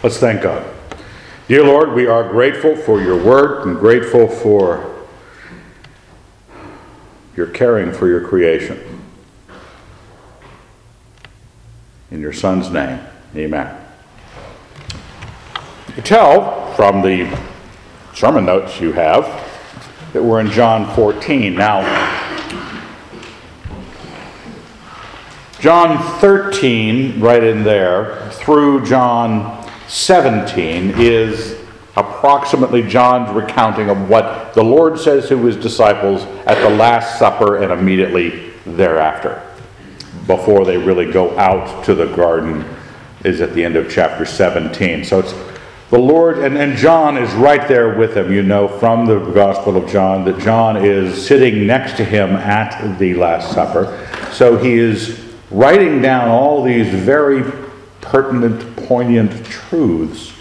Let's thank God. Dear Lord, we are grateful for your word and grateful for your caring for your creation. In your Son's name, amen. You tell from the sermon notes you have that we're in John 14. Now, John 13, right in there, through John 17 is approximately John's recounting of what the Lord says to his disciples at the Last Supper and immediately thereafter, before they really go out to the garden, is at the end of chapter 17. So it's the Lord, and, and John is right there with him. You know from the Gospel of John that John is sitting next to him at the Last Supper. So he is writing down all these very pertinent, poignant truths.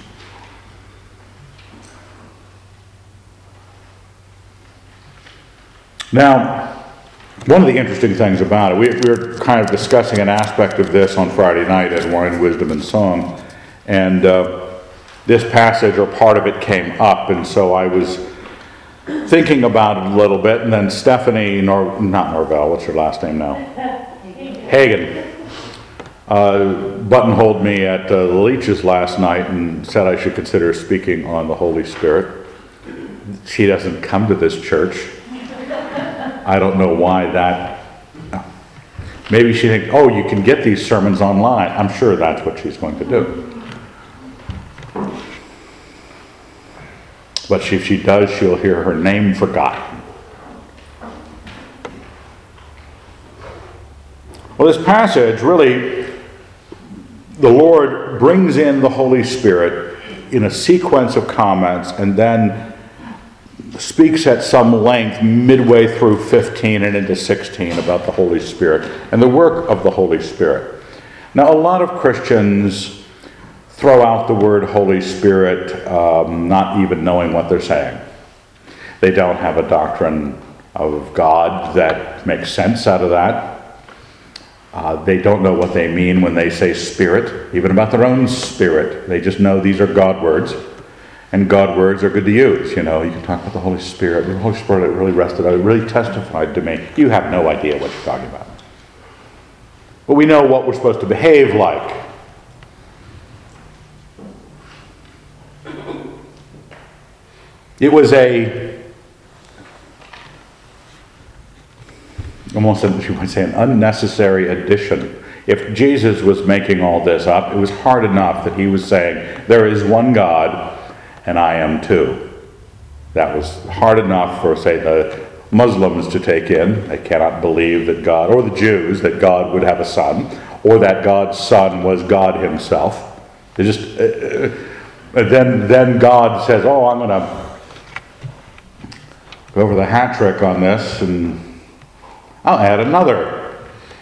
Now, one of the interesting things about it, we, we were kind of discussing an aspect of this on Friday night at Wine, Wisdom, and Song, and uh, this passage or part of it came up, and so I was thinking about it a little bit, and then Stephanie, Nor, not Norvell, what's her last name now? Hagen uh, buttonholed me at uh, the Leach's last night and said I should consider speaking on the Holy Spirit. She doesn't come to this church. I don't know why that. Maybe she thinks, oh, you can get these sermons online. I'm sure that's what she's going to do. But if she does, she'll hear her name forgotten. Well, this passage really the Lord brings in the Holy Spirit in a sequence of comments and then speaks at some length midway through 15 and into 16 about the Holy Spirit and the work of the Holy Spirit. Now, a lot of Christians throw out the word Holy Spirit um, not even knowing what they're saying. They don't have a doctrine of God that makes sense out of that. Uh, they don't know what they mean when they say spirit, even about their own spirit. They just know these are God words, and God words are good to use. You know, you can talk about the Holy Spirit. The Holy Spirit really rested, it really testified to me. You have no idea what you're talking about. But we know what we're supposed to behave like. It was a almost, you might say, an unnecessary addition. If Jesus was making all this up, it was hard enough that he was saying, There is one God, and I am too. That was hard enough for, say, the Muslims to take in. They cannot believe that God, or the Jews, that God would have a son, or that God's son was God himself. They just, uh, uh, then, then God says, Oh, I'm going to go over the hat trick on this and I'll add another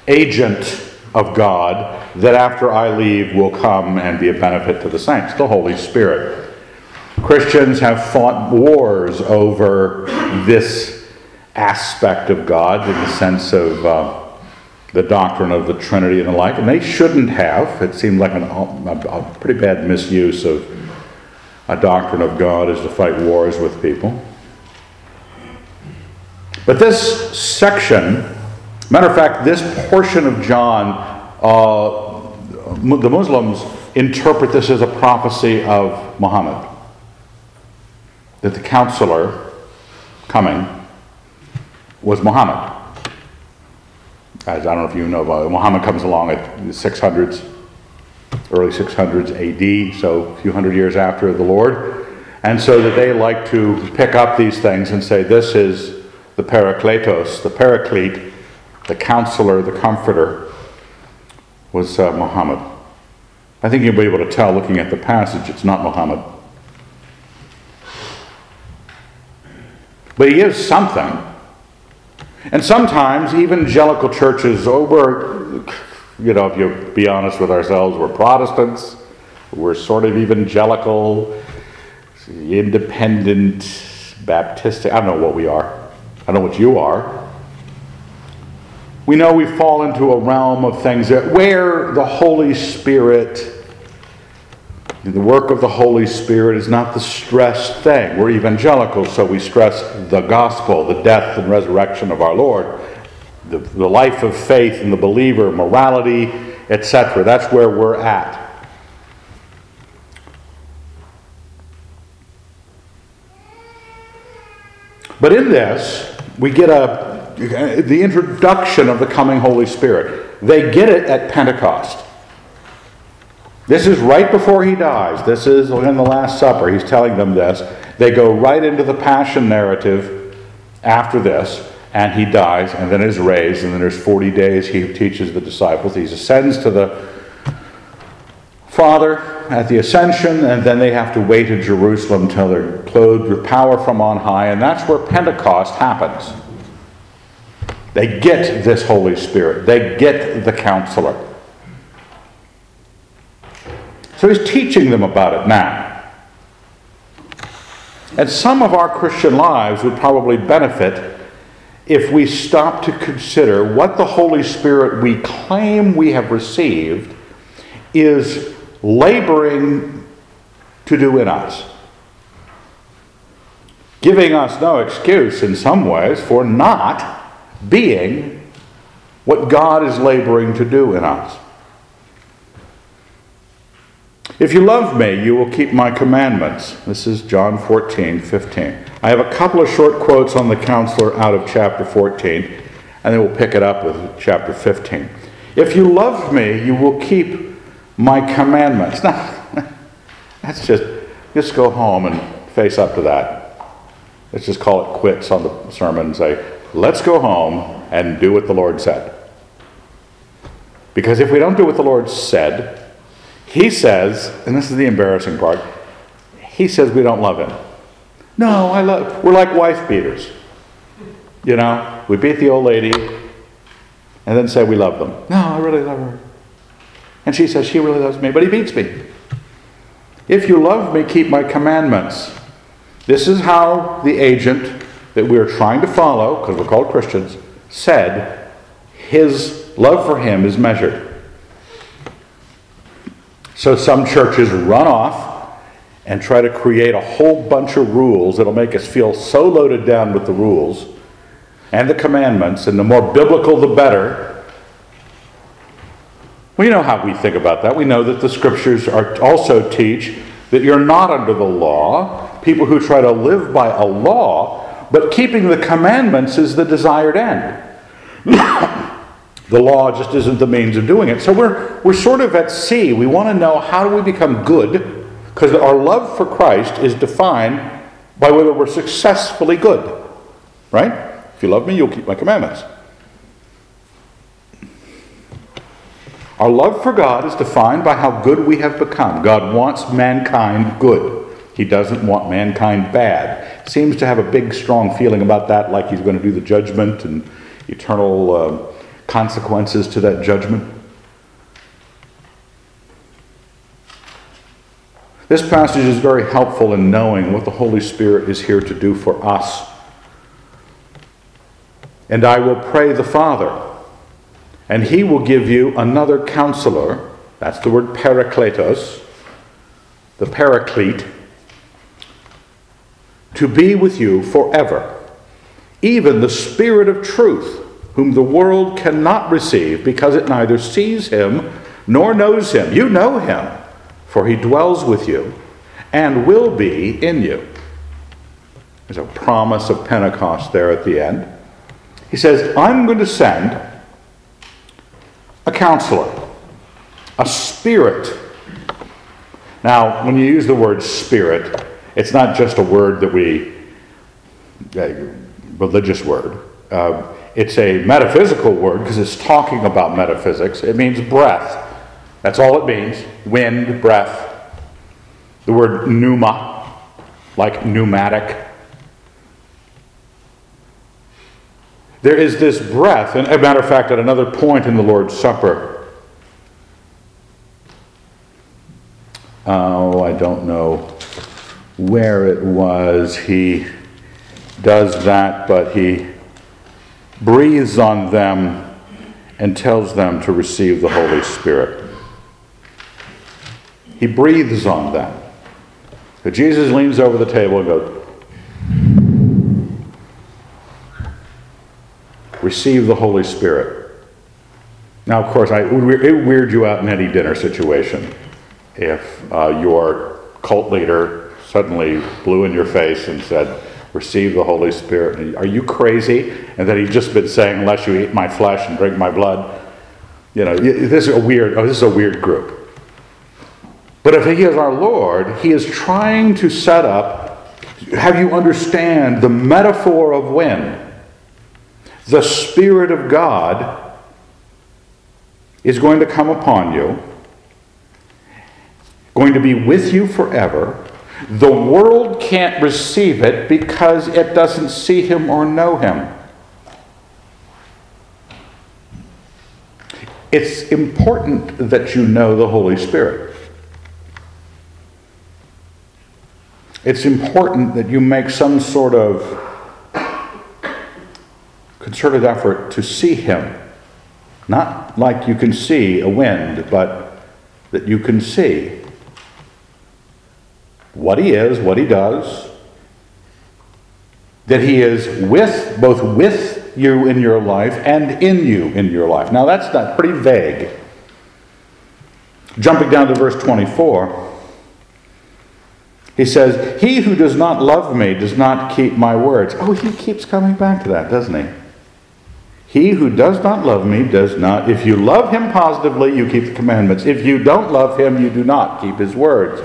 agent of God that after I leave will come and be a benefit to the saints, the Holy Spirit. Christians have fought wars over this aspect of God in the sense of uh, the doctrine of the Trinity and the like, and they shouldn't have. It seemed like an, a, a pretty bad misuse of a doctrine of God is to fight wars with people. But this section Matter of fact, this portion of John, uh, the Muslims interpret this as a prophecy of Muhammad. That the counselor coming was Muhammad. As I don't know if you know it, Muhammad comes along at the 600s, early 600s AD, so a few hundred years after the Lord. And so that they like to pick up these things and say, this is the Parakletos, the Paraclete the counselor, the comforter, was uh, Muhammad. I think you'll be able to tell looking at the passage it's not Muhammad. But he is something. And sometimes evangelical churches, oh, we're, you know, if you be honest with ourselves, we're Protestants, we're sort of evangelical, independent, Baptist. I don't know what we are. I know what you are we know we fall into a realm of things that where the Holy Spirit The work of the Holy Spirit is not the stressed thing. We're evangelicals, so we stress the gospel, the death and resurrection of our Lord, the, the life of faith in the believer, morality, etc. That's where we're at. But in this, we get a, the introduction of the coming Holy Spirit. They get it at Pentecost. This is right before he dies. This is in the Last Supper. He's telling them this. They go right into the Passion narrative after this, and he dies, and then is raised, and then there's 40 days he teaches the disciples. He ascends to the Father at the ascension, and then they have to wait in Jerusalem until they're clothed with power from on high, and that's where Pentecost happens. They get this Holy Spirit, they get the counselor. So he's teaching them about it now. And some of our Christian lives would probably benefit if we stop to consider what the Holy Spirit we claim we have received is laboring to do in us. Giving us no excuse in some ways for not being what God is laboring to do in us. If you love me, you will keep my commandments. This is John 14, 15. I have a couple of short quotes on the counselor out of chapter 14, and then we'll pick it up with chapter 15. If you love me, you will keep my commandments. That's just, just go home and face up to that. Let's just call it quits on the sermon and say, let's go home and do what the Lord said. Because if we don't do what the Lord said, he says, and this is the embarrassing part, he says we don't love him. No, I love we're like wife beaters. You know, we beat the old lady and then say we love them. No, I really love her. And she says she really loves me, but he beats me. If you love me, keep my commandments. This is how the agent that we are trying to follow, because we're called Christians, said his love for him is measured. So some churches run off and try to create a whole bunch of rules that'll make us feel so loaded down with the rules and the commandments, and the more biblical the better. We know how we think about that. We know that the scriptures are also teach that you're not under the law. People who try to live by a law, but keeping the commandments is the desired end. The law just isn't the means of doing it. So we're, we're sort of at sea. We want to know how do we become good? Because our love for Christ is defined by whether we're successfully good. Right? If you love me, you'll keep my commandments. Our love for God is defined by how good we have become. God wants mankind good. He doesn't want mankind bad. Seems to have a big, strong feeling about that, like he's going to do the judgment and eternal uh, consequences to that judgment? This passage is very helpful in knowing what the Holy Spirit is here to do for us. And I will pray the Father, and he will give you another counselor. That's the word parakletos, the paraclete, to be with you forever, even the Spirit of truth whom the world cannot receive because it neither sees him nor knows him. You know him, for he dwells with you and will be in you. There's a promise of Pentecost there at the end. He says, I'm going to send a counselor, a spirit. Now, when you use the word spirit, it's not just a word that we, a religious word. Uh, it's a metaphysical word because it's talking about metaphysics. It means breath. That's all it means wind, breath. The word pneuma, like pneumatic. There is this breath, and a matter of fact, at another point in the Lord's Supper, oh, I don't know where it was, he does that, but he breathes on them and tells them to receive the Holy Spirit. He breathes on them. So Jesus leans over the table and goes, Receive the Holy Spirit. Now, of course, I, it would weird you out in any dinner situation if uh, your cult leader suddenly blew in your face and said, Receive the Holy Spirit. Are you crazy? And that he'd just been saying, Unless you eat my flesh and drink my blood. You know, this is a weird, oh, this is a weird group. But if he is our Lord, he is trying to set up, have you understand the metaphor of when the Spirit of God is going to come upon you, going to be with you forever. The world can't receive it because it doesn't see him or know him. It's important that you know the Holy Spirit. It's important that you make some sort of concerted effort to see Him. Not like you can see a wind, but that you can see what He is, what He does, that He is with, both with you in your life and in you in your life. Now that's not pretty vague. Jumping down to verse 24. He says, He who does not love me does not keep my words. Oh, he keeps coming back to that, doesn't he? He who does not love me does not. If you love him positively, you keep the commandments. If you don't love him, you do not keep his words.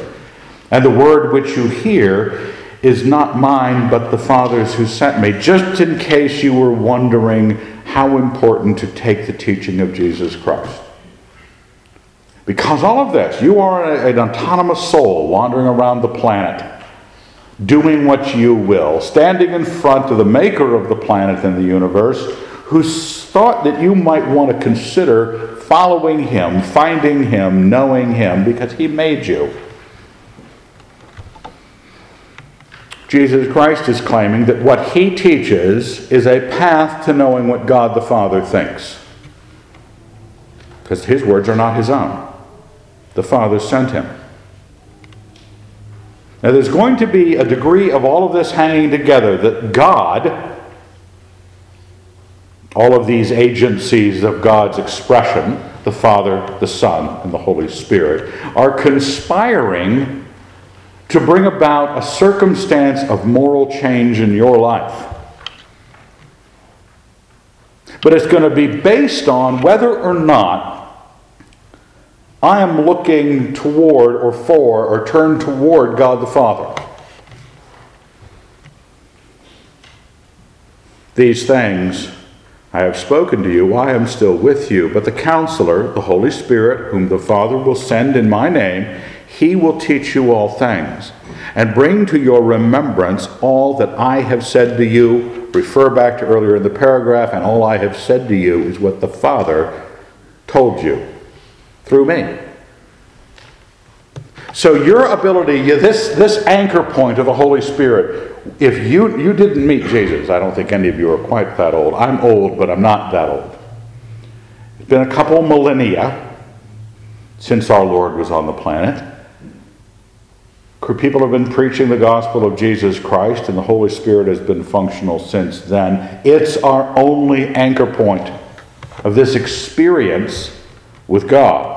And the word which you hear is not mine, but the Father's who sent me. Just in case you were wondering how important to take the teaching of Jesus Christ. Because all of this, you are an autonomous soul wandering around the planet, doing what you will, standing in front of the maker of the planet and the universe, who's thought that you might want to consider following him, finding him, knowing him, because he made you. Jesus Christ is claiming that what he teaches is a path to knowing what God the Father thinks. Because his words are not his own the Father sent him. Now, there's going to be a degree of all of this hanging together that God, all of these agencies of God's expression, the Father, the Son, and the Holy Spirit, are conspiring to bring about a circumstance of moral change in your life. But it's going to be based on whether or not I am looking toward or for or turned toward God the Father. These things I have spoken to you while I am still with you, but the counselor, the Holy Spirit, whom the Father will send in my name, he will teach you all things and bring to your remembrance all that I have said to you. Refer back to earlier in the paragraph, and all I have said to you is what the Father told you through me. So your ability, this, this anchor point of the Holy Spirit, if you, you didn't meet Jesus, I don't think any of you are quite that old. I'm old, but I'm not that old. It's been a couple millennia since our Lord was on the planet. People have been preaching the gospel of Jesus Christ, and the Holy Spirit has been functional since then. It's our only anchor point of this experience with God.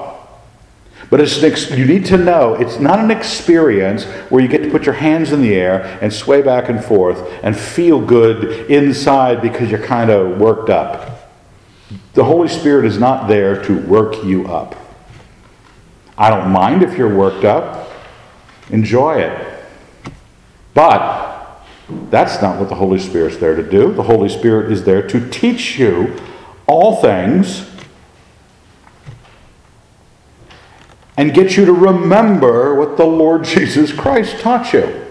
But it's ex- you need to know it's not an experience where you get to put your hands in the air and sway back and forth and feel good inside because you're kind of worked up. The Holy Spirit is not there to work you up. I don't mind if you're worked up, enjoy it. But that's not what the Holy Spirit's there to do. The Holy Spirit is there to teach you all things and get you to remember what the Lord Jesus Christ taught you.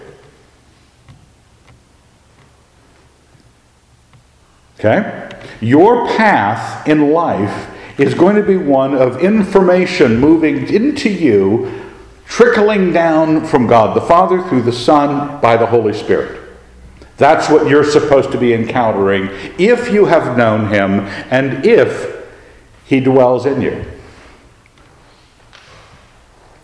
Okay? Your path in life is going to be one of information moving into you, trickling down from God the Father through the Son by the Holy Spirit. That's what you're supposed to be encountering if you have known Him and if He dwells in you.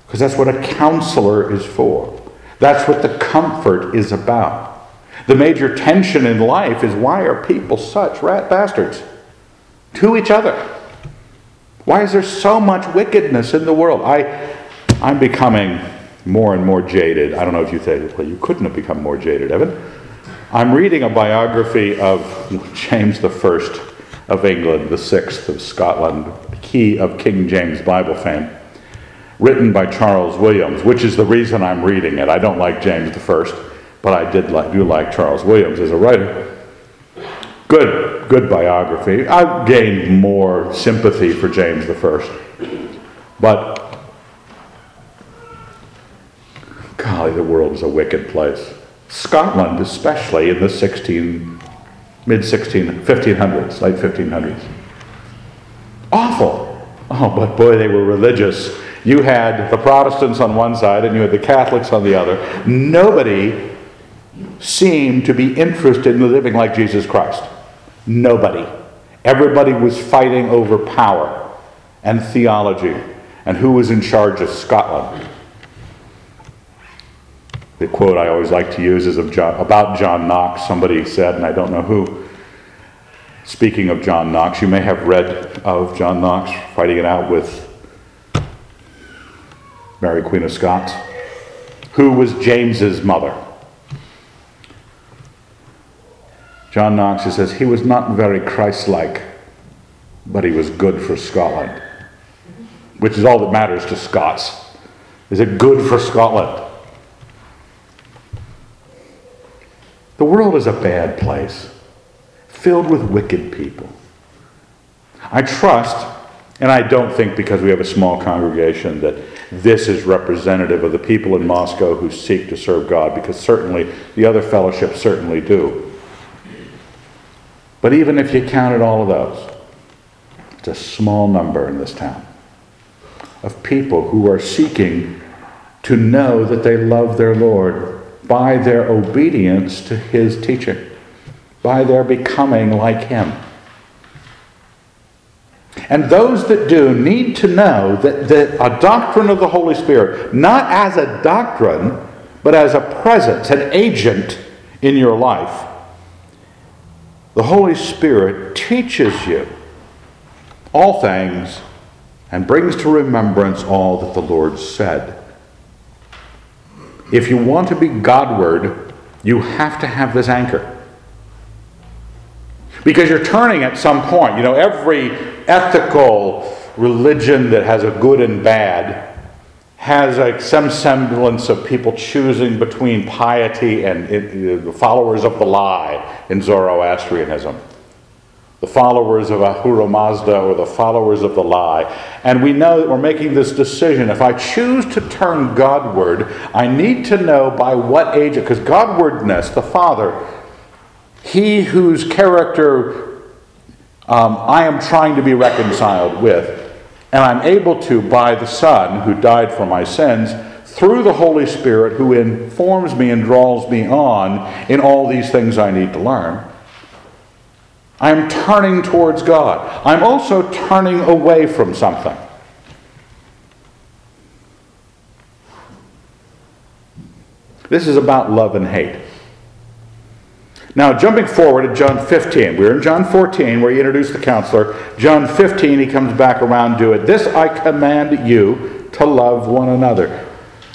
Because that's what a counselor is for. That's what the comfort is about. The major tension in life is why are people such rat bastards to each other? Why is there so much wickedness in the world? I, I'm becoming more and more jaded. I don't know if you say, well, you couldn't have become more jaded, Evan. I'm reading a biography of James I of England, the sixth of Scotland, key of King James Bible fame written by Charles Williams, which is the reason I'm reading it. I don't like James I, but I did like, do like Charles Williams as a writer. Good, good biography. I've gained more sympathy for James I, but golly, the world is a wicked place. Scotland, especially in the 16, mid 16, 1500s, late 1500s. Awful. Oh, but boy, they were religious you had the Protestants on one side and you had the Catholics on the other. Nobody seemed to be interested in living like Jesus Christ. Nobody. Everybody was fighting over power and theology and who was in charge of Scotland. The quote I always like to use is of John, about John Knox. Somebody said, and I don't know who, speaking of John Knox, you may have read of John Knox fighting it out with Mary Queen of Scots, who was James's mother. John Knox he says he was not very Christ like, but he was good for Scotland, which is all that matters to Scots. Is it good for Scotland? The world is a bad place, filled with wicked people. I trust, and I don't think because we have a small congregation that this is representative of the people in Moscow who seek to serve God, because certainly the other fellowships certainly do. But even if you counted all of those, it's a small number in this town of people who are seeking to know that they love their Lord by their obedience to his teaching, by their becoming like him. And those that do need to know that, that a doctrine of the Holy Spirit, not as a doctrine, but as a presence, an agent in your life, the Holy Spirit teaches you all things and brings to remembrance all that the Lord said. If you want to be Godward, you have to have this anchor. Because you're turning at some point. You know, every ethical religion that has a good and bad has some semblance of people choosing between piety and the followers of the lie in Zoroastrianism. The followers of Ahura Mazda or the followers of the lie. And we know that we're making this decision. If I choose to turn Godward, I need to know by what age, because Godwardness, the Father, he whose character um, I am trying to be reconciled with, and I'm able to by the Son who died for my sins, through the Holy Spirit who informs me and draws me on in all these things I need to learn. I'm turning towards God. I'm also turning away from something. This is about love and hate. Now, jumping forward to John 15, we are in John 14 where he introduced the counselor. John 15, he comes back around to it. This I command you to love one another.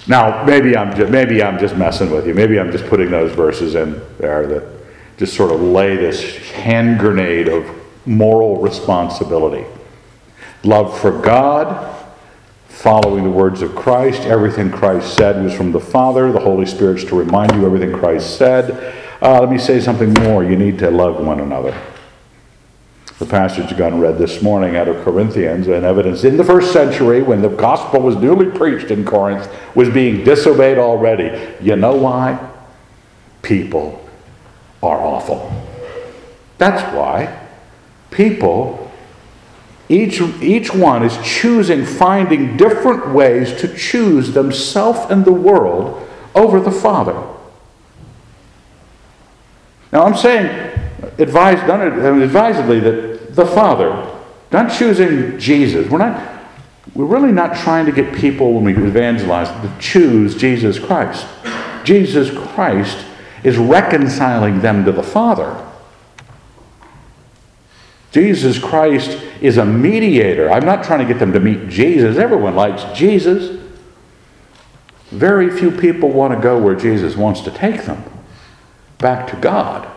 Now, maybe I'm just, maybe I'm just messing with you. Maybe I'm just putting those verses in there that just sort of lay this hand grenade of moral responsibility. Love for God, following the words of Christ. Everything Christ said was from the Father. The Holy Spirit's to remind you everything Christ said. Uh, let me say something more. You need to love one another. The passage Gunn read this morning out of Corinthians, and evidence in the first century when the gospel was newly preached in Corinth was being disobeyed already. You know why? People are awful. That's why. People, each, each one is choosing, finding different ways to choose themselves and the world over the Father. Now I'm saying, advise, done advisedly, that the Father, not choosing Jesus, we're not, we're really not trying to get people, when we evangelize, to choose Jesus Christ. Jesus Christ is reconciling them to the Father. Jesus Christ is a mediator. I'm not trying to get them to meet Jesus. Everyone likes Jesus. Very few people want to go where Jesus wants to take them back to God.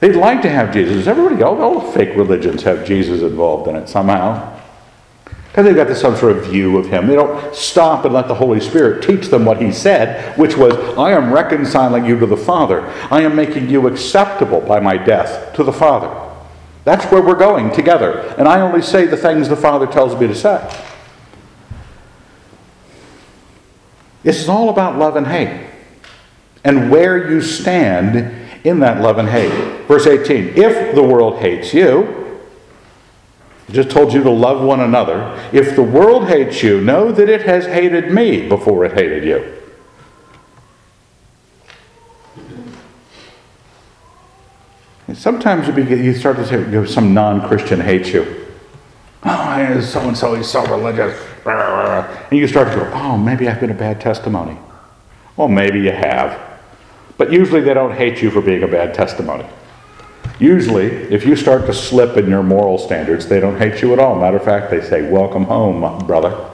They'd like to have Jesus. Everybody, all, all fake religions have Jesus involved in it somehow. Because they've got this some sort of view of him. They don't stop and let the Holy Spirit teach them what he said, which was, I am reconciling you to the Father. I am making you acceptable by my death to the Father. That's where we're going together. And I only say the things the Father tells me to say. This is all about love and hate and where you stand in that love and hate. Verse 18 If the world hates you, I just told you to love one another. If the world hates you, know that it has hated me before it hated you. And sometimes you, begin, you start to say, you know, some non Christian hates you. Oh, so and so, he's so religious. And you start to go, oh, maybe I've been a bad testimony. Well, maybe you have. But usually they don't hate you for being a bad testimony. Usually, if you start to slip in your moral standards, they don't hate you at all. Matter of fact, they say, Welcome home, brother.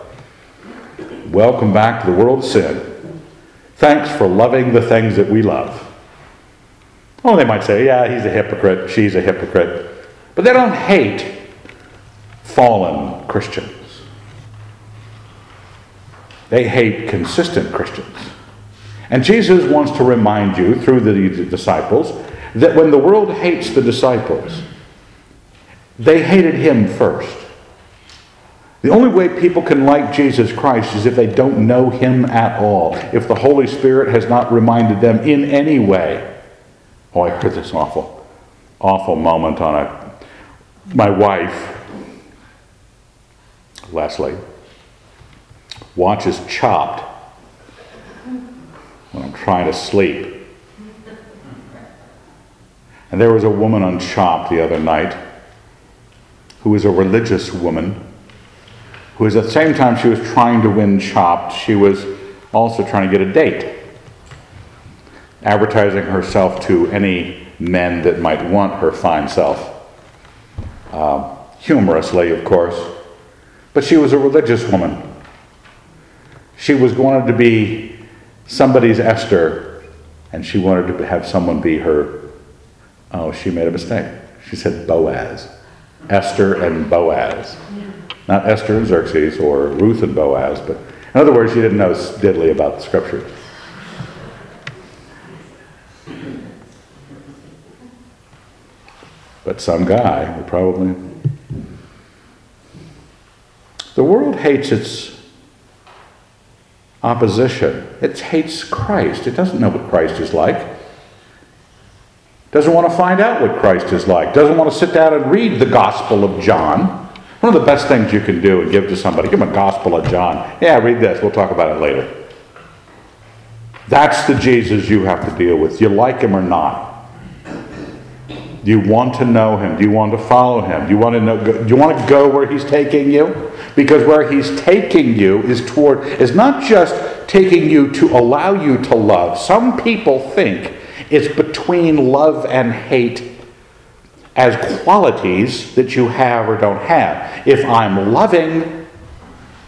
Welcome back to the world of sin. Thanks for loving the things that we love. Oh, they might say, Yeah, he's a hypocrite, she's a hypocrite. But they don't hate fallen Christians, they hate consistent Christians. And Jesus wants to remind you through the disciples that when the world hates the disciples, they hated him first. The only way people can like Jesus Christ is if they don't know him at all, if the Holy Spirit has not reminded them in any way. Oh, I heard this awful, awful moment on a. My wife, Leslie, watches Chopped when I'm trying to sleep. And there was a woman on Chopped the other night who was a religious woman who was at the same time she was trying to win Chopped, she was also trying to get a date, advertising herself to any men that might want her fine self. Uh, humorously, of course. But she was a religious woman. She was wanted to be somebody's Esther, and she wanted to have someone be her Oh, she made a mistake. She said Boaz. Esther and Boaz. Not Esther and Xerxes or Ruth and Boaz, but in other words, she didn't know diddly about the scriptures. But some guy probably. The world hates its opposition. It hates Christ. It doesn't know what Christ is like doesn't want to find out what Christ is like, doesn't want to sit down and read the Gospel of John. One of the best things you can do and give to somebody, give them a Gospel of John. Yeah, read this, we'll talk about it later. That's the Jesus you have to deal with. You like him or not? Do you want to know him? Do you want to follow him? Do you want to know do you want to go where he's taking you? Because where he's taking you is toward is not just taking you to allow you to love. Some people think it's between love and hate as qualities that you have or don't have. If I'm loving,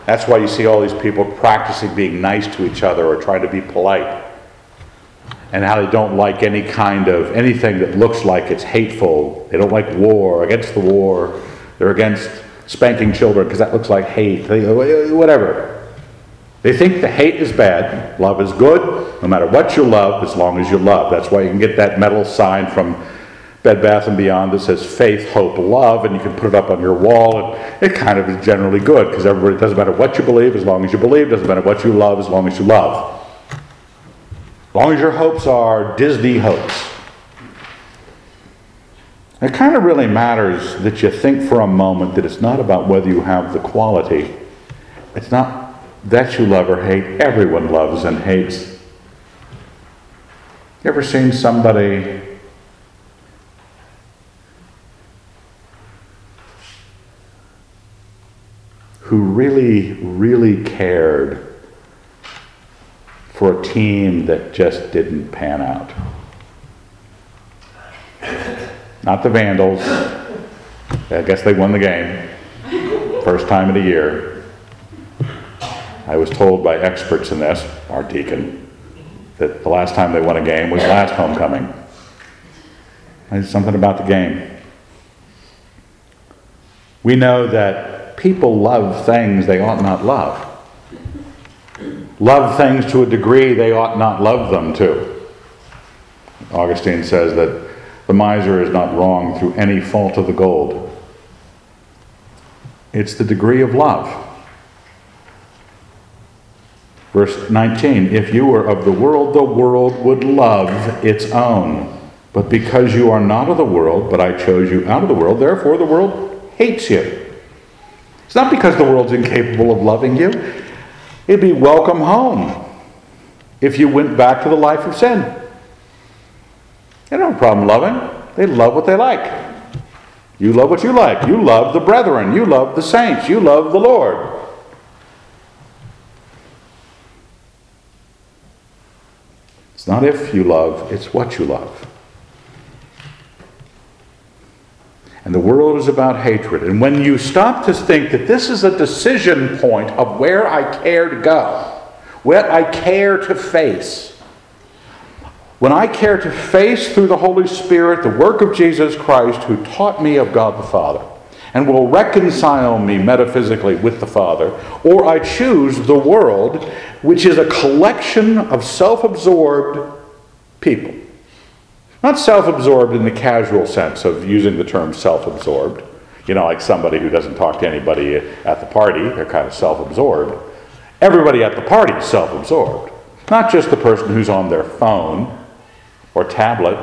that's why you see all these people practicing being nice to each other or trying to be polite. And how they don't like any kind of anything that looks like it's hateful. They don't like war, against the war. They're against spanking children because that looks like hate. Uh, whatever. They think the hate is bad, love is good, no matter what you love, as long as you love. That's why you can get that metal sign from Bed Bath and Beyond that says faith, hope, love, and you can put it up on your wall, and it kind of is generally good because everybody doesn't matter what you believe, as long as you believe, doesn't matter what you love, as long as you love. Long as your hopes are Disney hopes. It kind of really matters that you think for a moment that it's not about whether you have the quality. It's not that you love or hate, everyone loves and hates. You ever seen somebody who really, really cared for a team that just didn't pan out. Not the Vandals. I guess they won the game. First time of the year. I was told by experts in this, our deacon, that the last time they won a game was last homecoming. There's something about the game. We know that people love things they ought not love. Love things to a degree they ought not love them to. Augustine says that the miser is not wrong through any fault of the gold. It's the degree of love. Verse 19 If you were of the world, the world would love its own. But because you are not of the world, but I chose you out of the world, therefore the world hates you. It's not because the world's incapable of loving you. It'd be welcome home if you went back to the life of sin. They don't have a problem loving. They love what they like. You love what you like. You love the brethren. You love the saints. You love the Lord. It's not if you love, it's what you love. And the world is about hatred. And when you stop to think that this is a decision point of where I care to go, what I care to face, when I care to face through the Holy Spirit the work of Jesus Christ who taught me of God the Father and will reconcile me metaphysically with the Father, or I choose the world, which is a collection of self absorbed people not self absorbed in the casual sense of using the term self absorbed. You know, like somebody who doesn't talk to anybody at the party, they're kind of self absorbed. Everybody at the party is self absorbed. Not just the person who's on their phone or tablet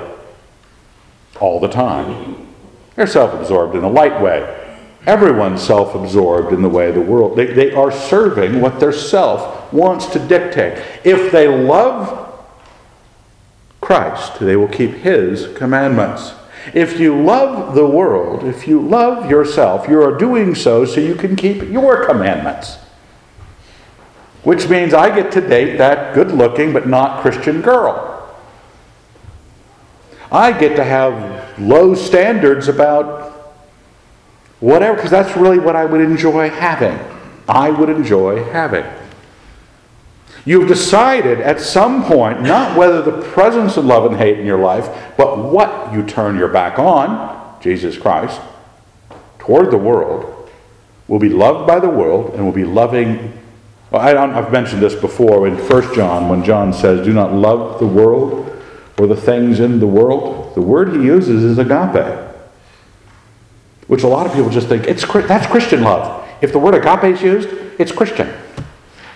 all the time. They're self absorbed in a light way. Everyone's self absorbed in the way the world, they, they are serving what their self wants to dictate. If they love Christ, they will keep his commandments. If you love the world, if you love yourself, you are doing so so you can keep your commandments. Which means I get to date that good looking but not Christian girl. I get to have low standards about whatever, because that's really what I would enjoy having. I would enjoy having. You've decided at some point not whether the presence of love and hate in your life, but what you turn your back on, Jesus Christ, toward the world, will be loved by the world and will be loving. I have mentioned this before in 1 John when John says, Do not love the world or the things in the world. The word he uses is agape, which a lot of people just think it's, that's Christian love. If the word agape is used, it's Christian.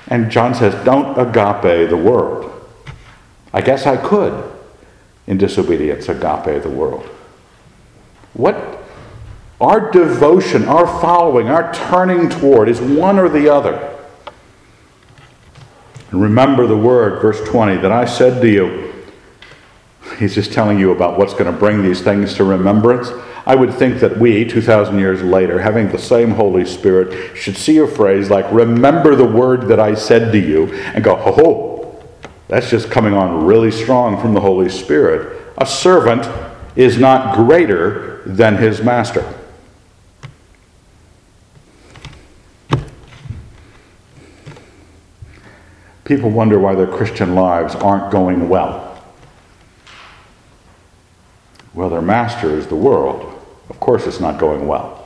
And John says, Don't agape the world. I guess I could, in disobedience, agape the world. What our devotion, our following, our turning toward is one or the other. And remember the word, verse 20, that I said to you. He's just telling you about what's going to bring these things to remembrance. I would think that we, 2,000 years later, having the same Holy Spirit, should see a phrase like, Remember the word that I said to you, and go, Ho ho, that's just coming on really strong from the Holy Spirit. A servant is not greater than his master. People wonder why their Christian lives aren't going well. Well, their master is the world. Of course, it's not going well.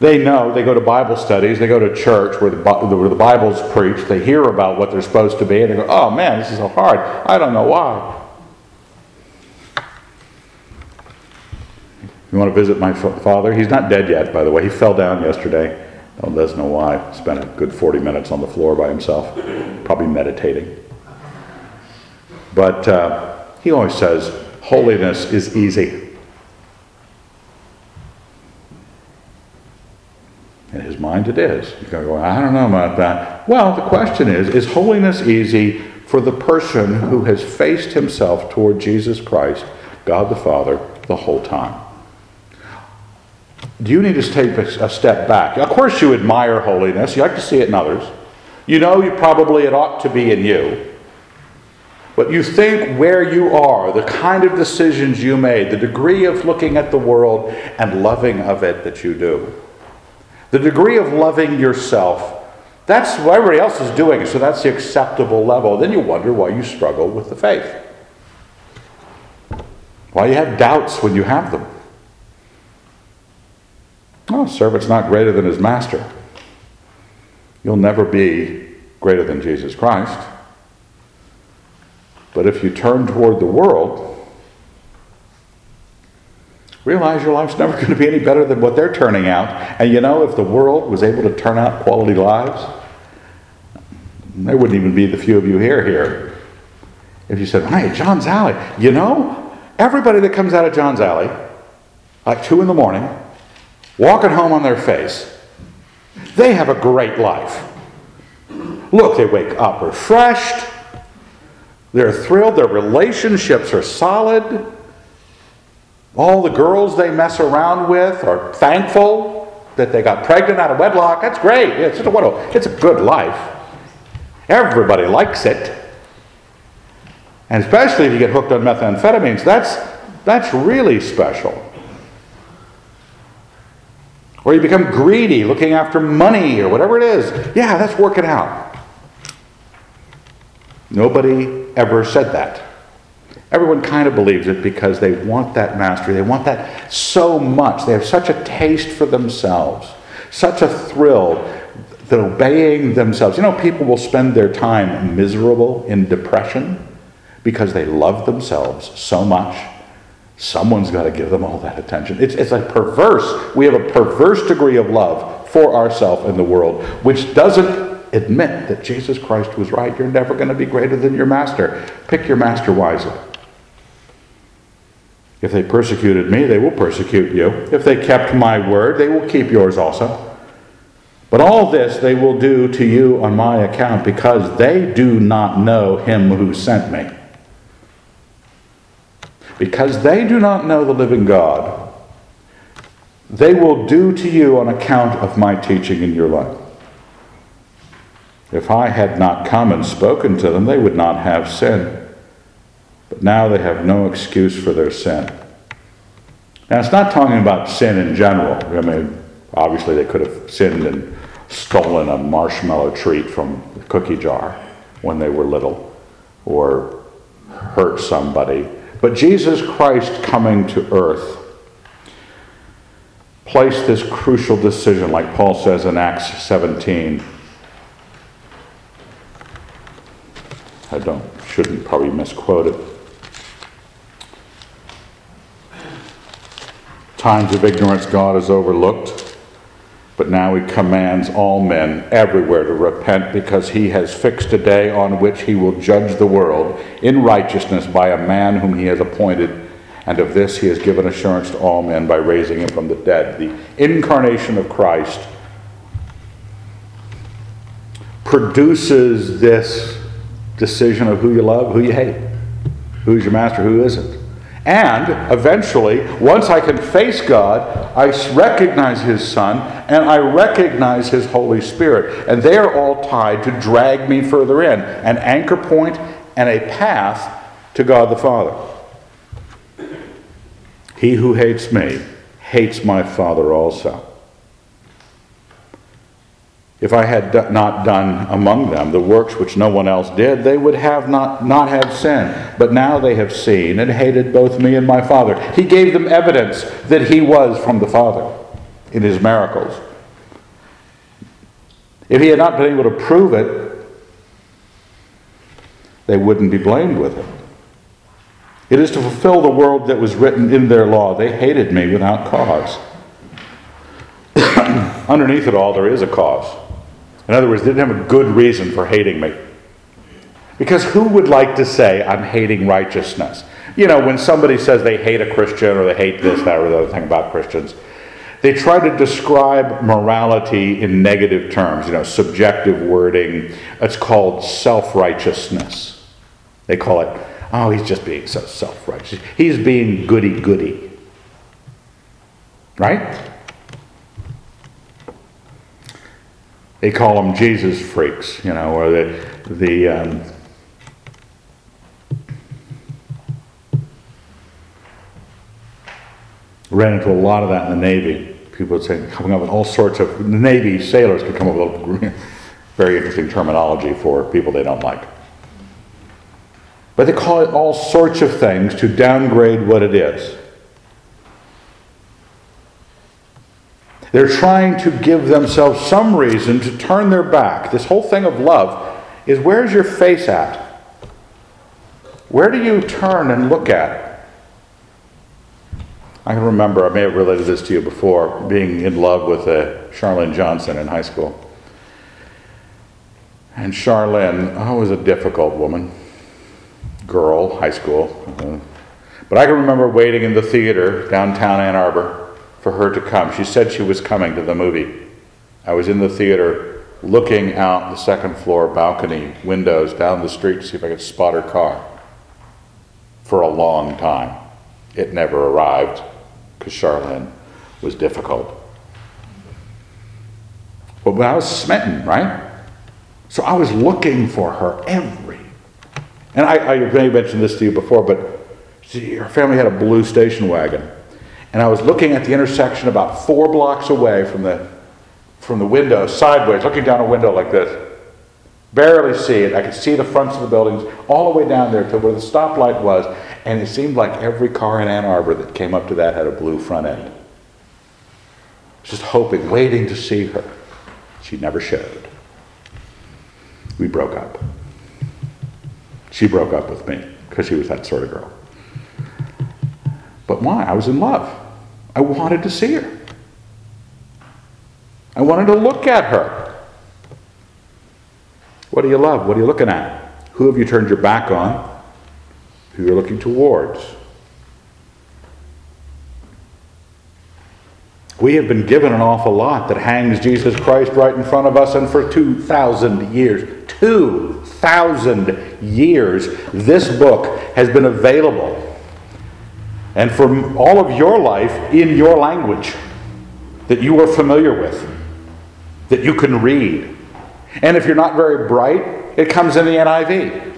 They know, they go to Bible studies, they go to church where the, where the Bible's preached, they hear about what they're supposed to be, and they go, oh man, this is so hard. I don't know why. You want to visit my father? He's not dead yet, by the way. He fell down yesterday. Doesn't know why. Spent a good 40 minutes on the floor by himself, probably meditating. But uh, he always says, holiness is easy. In his mind, it is. You're going to go, I don't know about that. Well, the question is is holiness easy for the person who has faced himself toward Jesus Christ, God the Father, the whole time? do you need to take a step back? Of course, you admire holiness, you like to see it in others. You know you probably it ought to be in you. But you think where you are, the kind of decisions you made, the degree of looking at the world and loving of it that you do, the degree of loving yourself. That's what everybody else is doing, so that's the acceptable level. Then you wonder why you struggle with the faith. Why you have doubts when you have them. Oh, servant's not greater than his master. You'll never be greater than Jesus Christ. But if you turn toward the world, realize your life's never going to be any better than what they're turning out. And you know, if the world was able to turn out quality lives, there wouldn't even be the few of you here here. If you said, hey, John's Alley, you know, everybody that comes out of John's Alley, like two in the morning, walking home on their face, they have a great life. Look, they wake up refreshed. They're thrilled. Their relationships are solid. All the girls they mess around with are thankful that they got pregnant out of wedlock. That's great. It's a, it's a good life. Everybody likes it. And especially if you get hooked on methamphetamines, that's, that's really special. Or you become greedy, looking after money or whatever it is. Yeah, that's working out. Nobody ever said that. Everyone kind of believes it because they want that mastery. They want that so much. They have such a taste for themselves, such a thrill that obeying themselves. You know, people will spend their time miserable in depression because they love themselves so much Someone's got to give them all that attention. It's, it's a perverse, we have a perverse degree of love for ourselves in the world, which doesn't admit that Jesus Christ was right. You're never going to be greater than your master. Pick your master wisely. If they persecuted me, they will persecute you. If they kept my word, they will keep yours also. But all this they will do to you on my account because they do not know him who sent me because they do not know the living God, they will do to you on account of my teaching in your life. If I had not come and spoken to them, they would not have sin. But now they have no excuse for their sin. Now, it's not talking about sin in general. I mean, obviously, they could have sinned and stolen a marshmallow treat from the cookie jar when they were little, or hurt somebody but Jesus Christ coming to earth placed this crucial decision, like Paul says in Acts 17. I don't, shouldn't probably misquote it. Times of ignorance God has overlooked but now he commands all men everywhere to repent because he has fixed a day on which he will judge the world in righteousness by a man whom he has appointed. And of this he has given assurance to all men by raising him from the dead. The incarnation of Christ produces this decision of who you love, who you hate, who's your master, who isn't. And eventually, once I can face God, I recognize His Son and I recognize His Holy Spirit. And they are all tied to drag me further in an anchor point and a path to God the Father. He who hates me hates my Father also. If I had not done among them the works which no one else did, they would have not, not have sin. But now they have seen and hated both me and my Father. He gave them evidence that he was from the Father in his miracles. If he had not been able to prove it, they wouldn't be blamed with it. It is to fulfill the word that was written in their law. They hated me without cause. Underneath it all, there is a cause. In other words, they didn't have a good reason for hating me. Because who would like to say, I'm hating righteousness? You know, when somebody says they hate a Christian or they hate this, that, or the other thing about Christians, they try to describe morality in negative terms, you know, subjective wording. It's called self righteousness. They call it, oh, he's just being so self righteous. He's being goody goody. Right? They call them Jesus freaks, you know, or the, the um, ran into a lot of that in the Navy. People would say, coming up with all sorts of, the Navy sailors could come up with very interesting terminology for people they don't like. But they call it all sorts of things to downgrade what it is. They're trying to give themselves some reason to turn their back. This whole thing of love is where's your face at? Where do you turn and look at? I can remember, I may have related this to you before, being in love with uh, Charlene Johnson in high school. And Charlene oh, was a difficult woman, girl, high school. Uh, but I can remember waiting in the theater downtown Ann Arbor for her to come. She said she was coming to the movie. I was in the theater looking out the second floor balcony windows down the street to see if I could spot her car for a long time. It never arrived because Charlene was difficult. But I was smitten, right? So I was looking for her every. And I, I may have mentioned this to you before, but her family had a blue station wagon. And I was looking at the intersection about four blocks away from the, from the window, sideways, looking down a window like this. Barely see it. I could see the fronts of the buildings all the way down there to where the stoplight was, and it seemed like every car in Ann Arbor that came up to that had a blue front end. Just hoping, waiting to see her. She never showed. We broke up. She broke up with me because she was that sort of girl. But why? I was in love. I wanted to see her. I wanted to look at her. What do you love? What are you looking at? Who have you turned your back on? Who you're looking towards? We have been given an awful lot that hangs Jesus Christ right in front of us, and for 2,000 years, 2,000 years, this book has been available. And for all of your life in your language that you are familiar with, that you can read. And if you're not very bright, it comes in the NIV,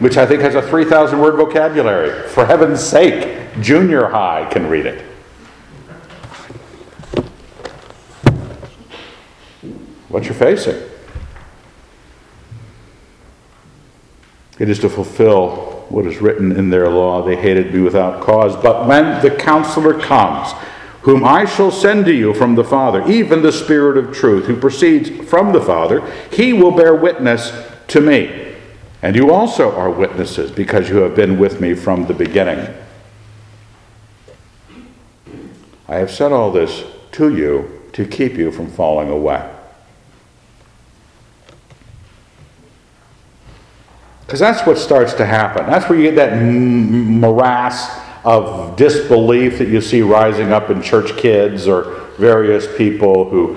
which I think has a 3,000 word vocabulary. For heaven's sake, junior high can read it. What you're facing. It is to fulfill what is written in their law. They hated me without cause. But when the counselor comes, whom I shall send to you from the Father, even the Spirit of truth, who proceeds from the Father, he will bear witness to me. And you also are witnesses, because you have been with me from the beginning. I have said all this to you to keep you from falling away. Because that's what starts to happen. That's where you get that morass of disbelief that you see rising up in church kids or various people who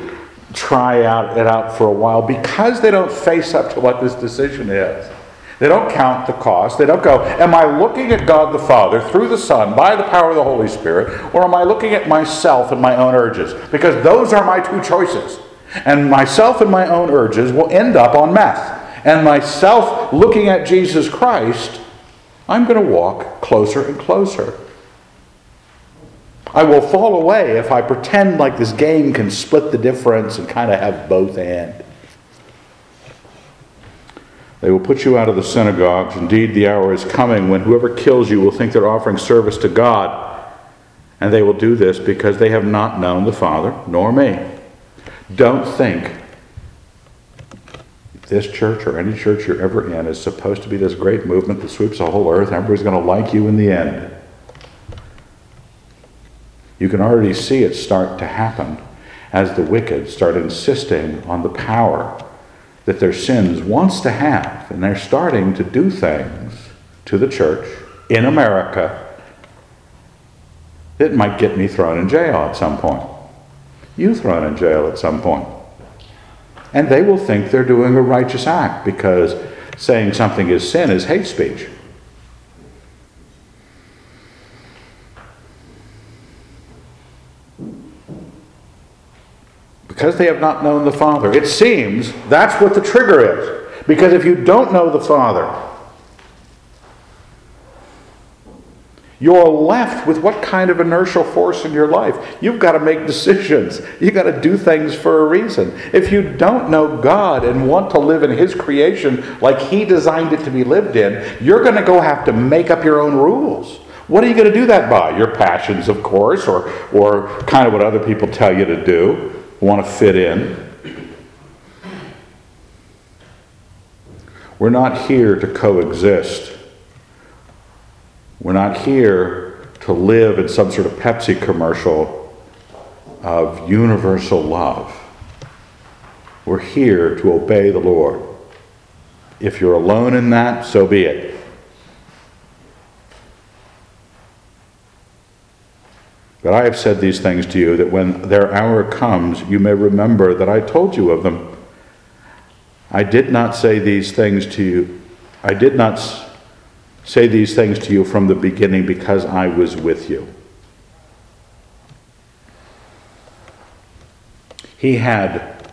try out it out for a while because they don't face up to what this decision is. They don't count the cost. They don't go, Am I looking at God the Father through the Son by the power of the Holy Spirit, or am I looking at myself and my own urges? Because those are my two choices. And myself and my own urges will end up on meth. And myself looking at Jesus Christ I'm going to walk closer and closer. I will fall away if I pretend like this game can split the difference and kind of have both end. They will put you out of the synagogues. Indeed, the hour is coming when whoever kills you will think they're offering service to God. And they will do this because they have not known the Father nor me. Don't think this church or any church you're ever in is supposed to be this great movement that sweeps the whole earth. Everybody's going to like you in the end. You can already see it start to happen as the wicked start insisting on the power that their sins wants to have. And they're starting to do things to the church in America that might get me thrown in jail at some point. You thrown in jail at some point. And they will think they're doing a righteous act because saying something is sin is hate speech. Because they have not known the Father. It seems that's what the trigger is. Because if you don't know the Father, You're left with what kind of inertial force in your life? You've got to make decisions. You've got to do things for a reason. If you don't know God and want to live in His creation like He designed it to be lived in, you're going to go have to make up your own rules. What are you going to do that by? Your passions, of course, or, or kind of what other people tell you to do, want to fit in. We're not here to coexist. We're not here to live in some sort of Pepsi commercial of universal love. We're here to obey the Lord. If you're alone in that, so be it. But I have said these things to you that when their hour comes, you may remember that I told you of them. I did not say these things to you. I did not say these things to you from the beginning because I was with you. He had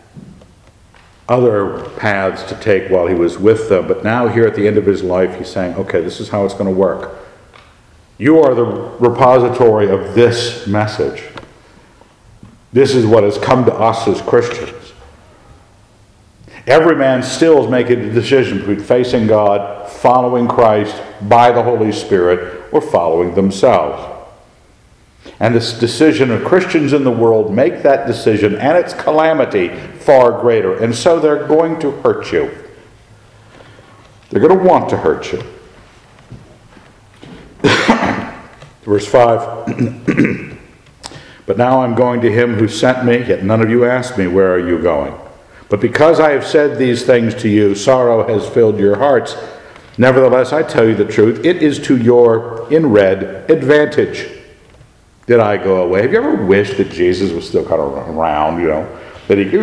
other paths to take while he was with them, but now, here at the end of his life, he's saying, okay, this is how it's going to work. You are the repository of this message. This is what has come to us as Christians. Every man still is making a decision between facing God, following Christ by the Holy Spirit, or following themselves. And this decision of Christians in the world make that decision and its calamity far greater. And so they're going to hurt you. They're going to want to hurt you. Verse 5 But now I'm going to him who sent me, yet none of you asked me, Where are you going? But because I have said these things to you, sorrow has filled your hearts. Nevertheless, I tell you the truth, it is to your, in red, advantage did I go away. Have you ever wished that Jesus was still kind of around, you know? That he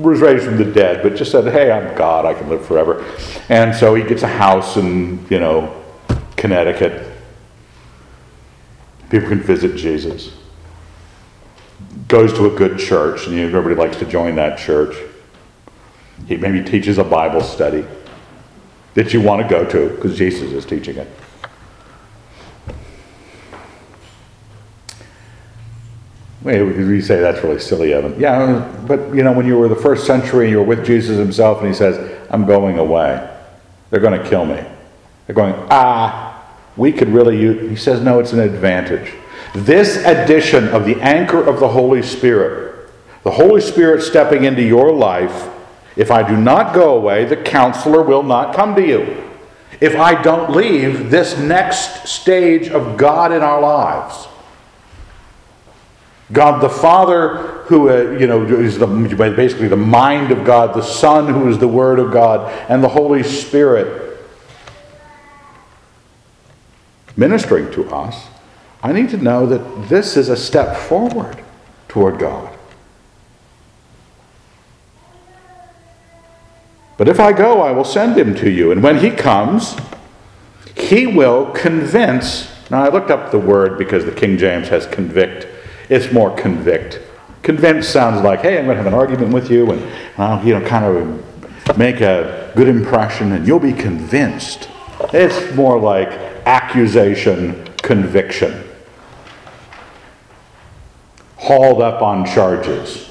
was raised from the dead, but just said, hey, I'm God, I can live forever. And so he gets a house in, you know, Connecticut. People can visit Jesus goes to a good church, and you know, everybody likes to join that church. He maybe teaches a Bible study that you want to go to because Jesus is teaching it. Wait, we say that's really silly, Evan. Yeah, but you know, when you were the first century and you were with Jesus himself and he says, I'm going away, they're going to kill me. They're going, ah, we could really use. He says, no, it's an advantage. This addition of the anchor of the Holy Spirit, the Holy Spirit stepping into your life, if I do not go away, the counselor will not come to you. If I don't leave this next stage of God in our lives, God the Father, who uh, you know is the, basically the mind of God, the Son, who is the Word of God, and the Holy Spirit ministering to us, I need to know that this is a step forward toward God. But if I go, I will send him to you. And when he comes, he will convince. Now, I looked up the word because the King James has convict. It's more convict. Convince sounds like, hey, I'm going to have an argument with you and I'll, you know, kind of make a good impression and you'll be convinced. It's more like accusation, conviction hauled up on charges.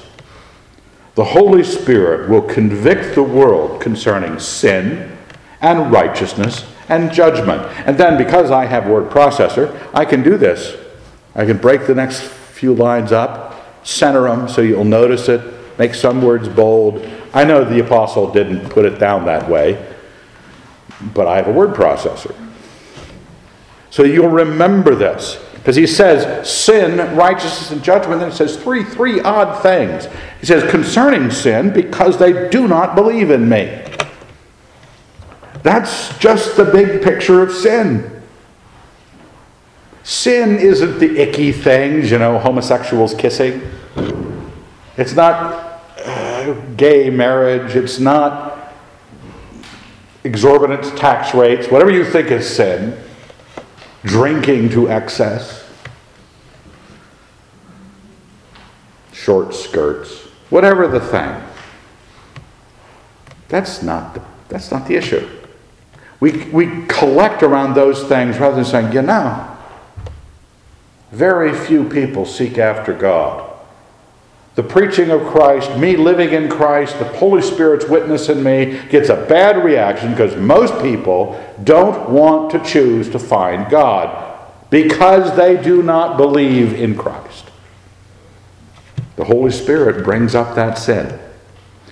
The Holy Spirit will convict the world concerning sin and righteousness and judgment. And then, because I have word processor, I can do this. I can break the next few lines up, center them so you'll notice it, make some words bold. I know the apostle didn't put it down that way, but I have a word processor. So you'll remember this. Because he says sin, righteousness, and judgment. Then he says three, three odd things. He says concerning sin, because they do not believe in me. That's just the big picture of sin. Sin isn't the icky things, you know, homosexuals kissing. It's not uh, gay marriage. It's not exorbitant tax rates. Whatever you think is sin drinking to excess, short skirts. whatever the thing. That's not the, that's not the issue. We, we collect around those things rather than saying, you know, very few people seek after God. The preaching of Christ, me living in Christ, the Holy Spirit's witness in me gets a bad reaction because most people don't want to choose to find God because they do not believe in Christ. The Holy Spirit brings up that sin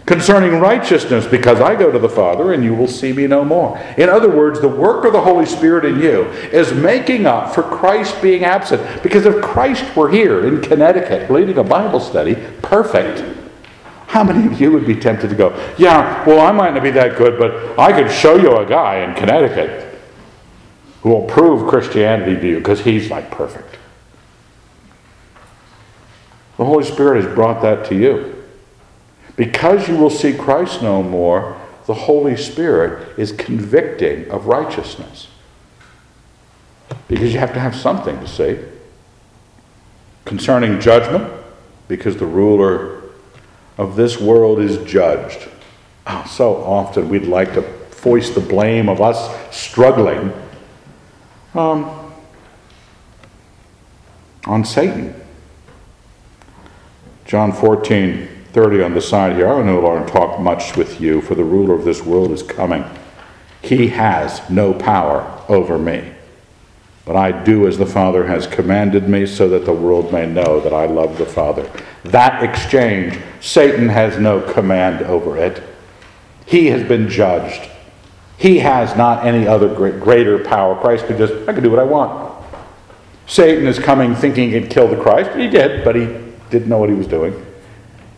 concerning righteousness, because I go to the Father and you will see me no more. In other words, the work of the Holy Spirit in you is making up for Christ being absent. Because if Christ were here in Connecticut leading a Bible study, perfect. How many of you would be tempted to go, Yeah, well, I might not be that good, but I could show you a guy in Connecticut who will prove Christianity to you because he's like perfect. The Holy Spirit has brought that to you. Because you will see Christ no more, the Holy Spirit is convicting of righteousness. Because you have to have something to see. Concerning judgment, because the ruler of this world is judged. Oh, so often we'd like to foist the blame of us struggling um, on Satan. John 14, 30 on the side here. I will no longer talk much with you, for the ruler of this world is coming. He has no power over me. But I do as the Father has commanded me, so that the world may know that I love the Father. That exchange, Satan has no command over it. He has been judged. He has not any other greater power. Christ could just, I could do what I want. Satan is coming thinking he could kill the Christ. He did, but he didn't know what he was doing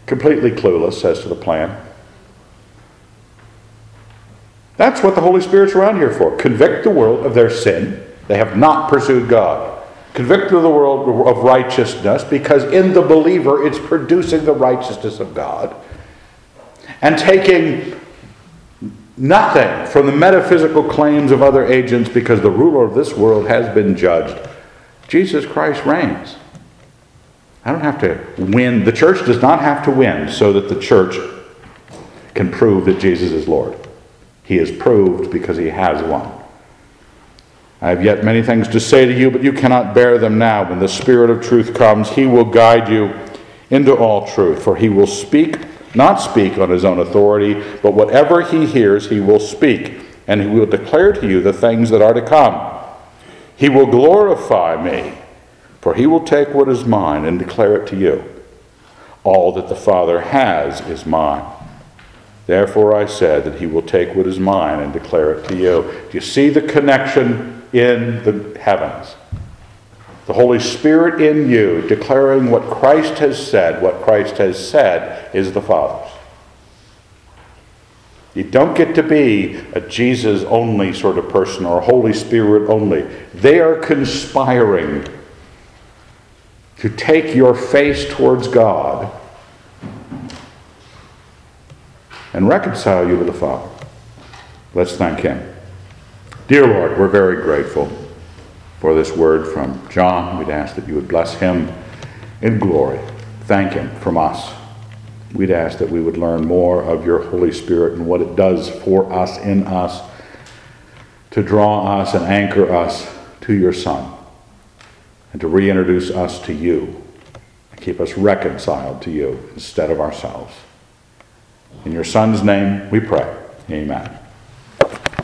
completely clueless as to the plan. That's what the Holy Spirit's around here for. Convict the world of their sin. They have not pursued God. Convict the world of righteousness because in the believer it's producing the righteousness of God. And taking nothing from the metaphysical claims of other agents because the ruler of this world has been judged. Jesus Christ reigns. I don't have to win. The church does not have to win so that the church can prove that Jesus is Lord. He is proved because he has won. I have yet many things to say to you, but you cannot bear them now. When the Spirit of truth comes, he will guide you into all truth, for he will speak, not speak on his own authority, but whatever he hears, he will speak, and he will declare to you the things that are to come. He will glorify me for he will take what is mine and declare it to you. All that the Father has is mine. Therefore I said that he will take what is mine and declare it to you. Do you see the connection in the heavens? The Holy Spirit in you declaring what Christ has said. What Christ has said is the Father's. You don't get to be a Jesus only sort of person or a Holy Spirit only. They are conspiring to take your face towards God and reconcile you to the Father. Let's thank Him. Dear Lord, we're very grateful for this word from John. We'd ask that you would bless him in glory. Thank him from us. We'd ask that we would learn more of your Holy Spirit and what it does for us, in us, to draw us and anchor us to your Son and to reintroduce us to you and keep us reconciled to you instead of ourselves. In your Son's name we pray. Amen.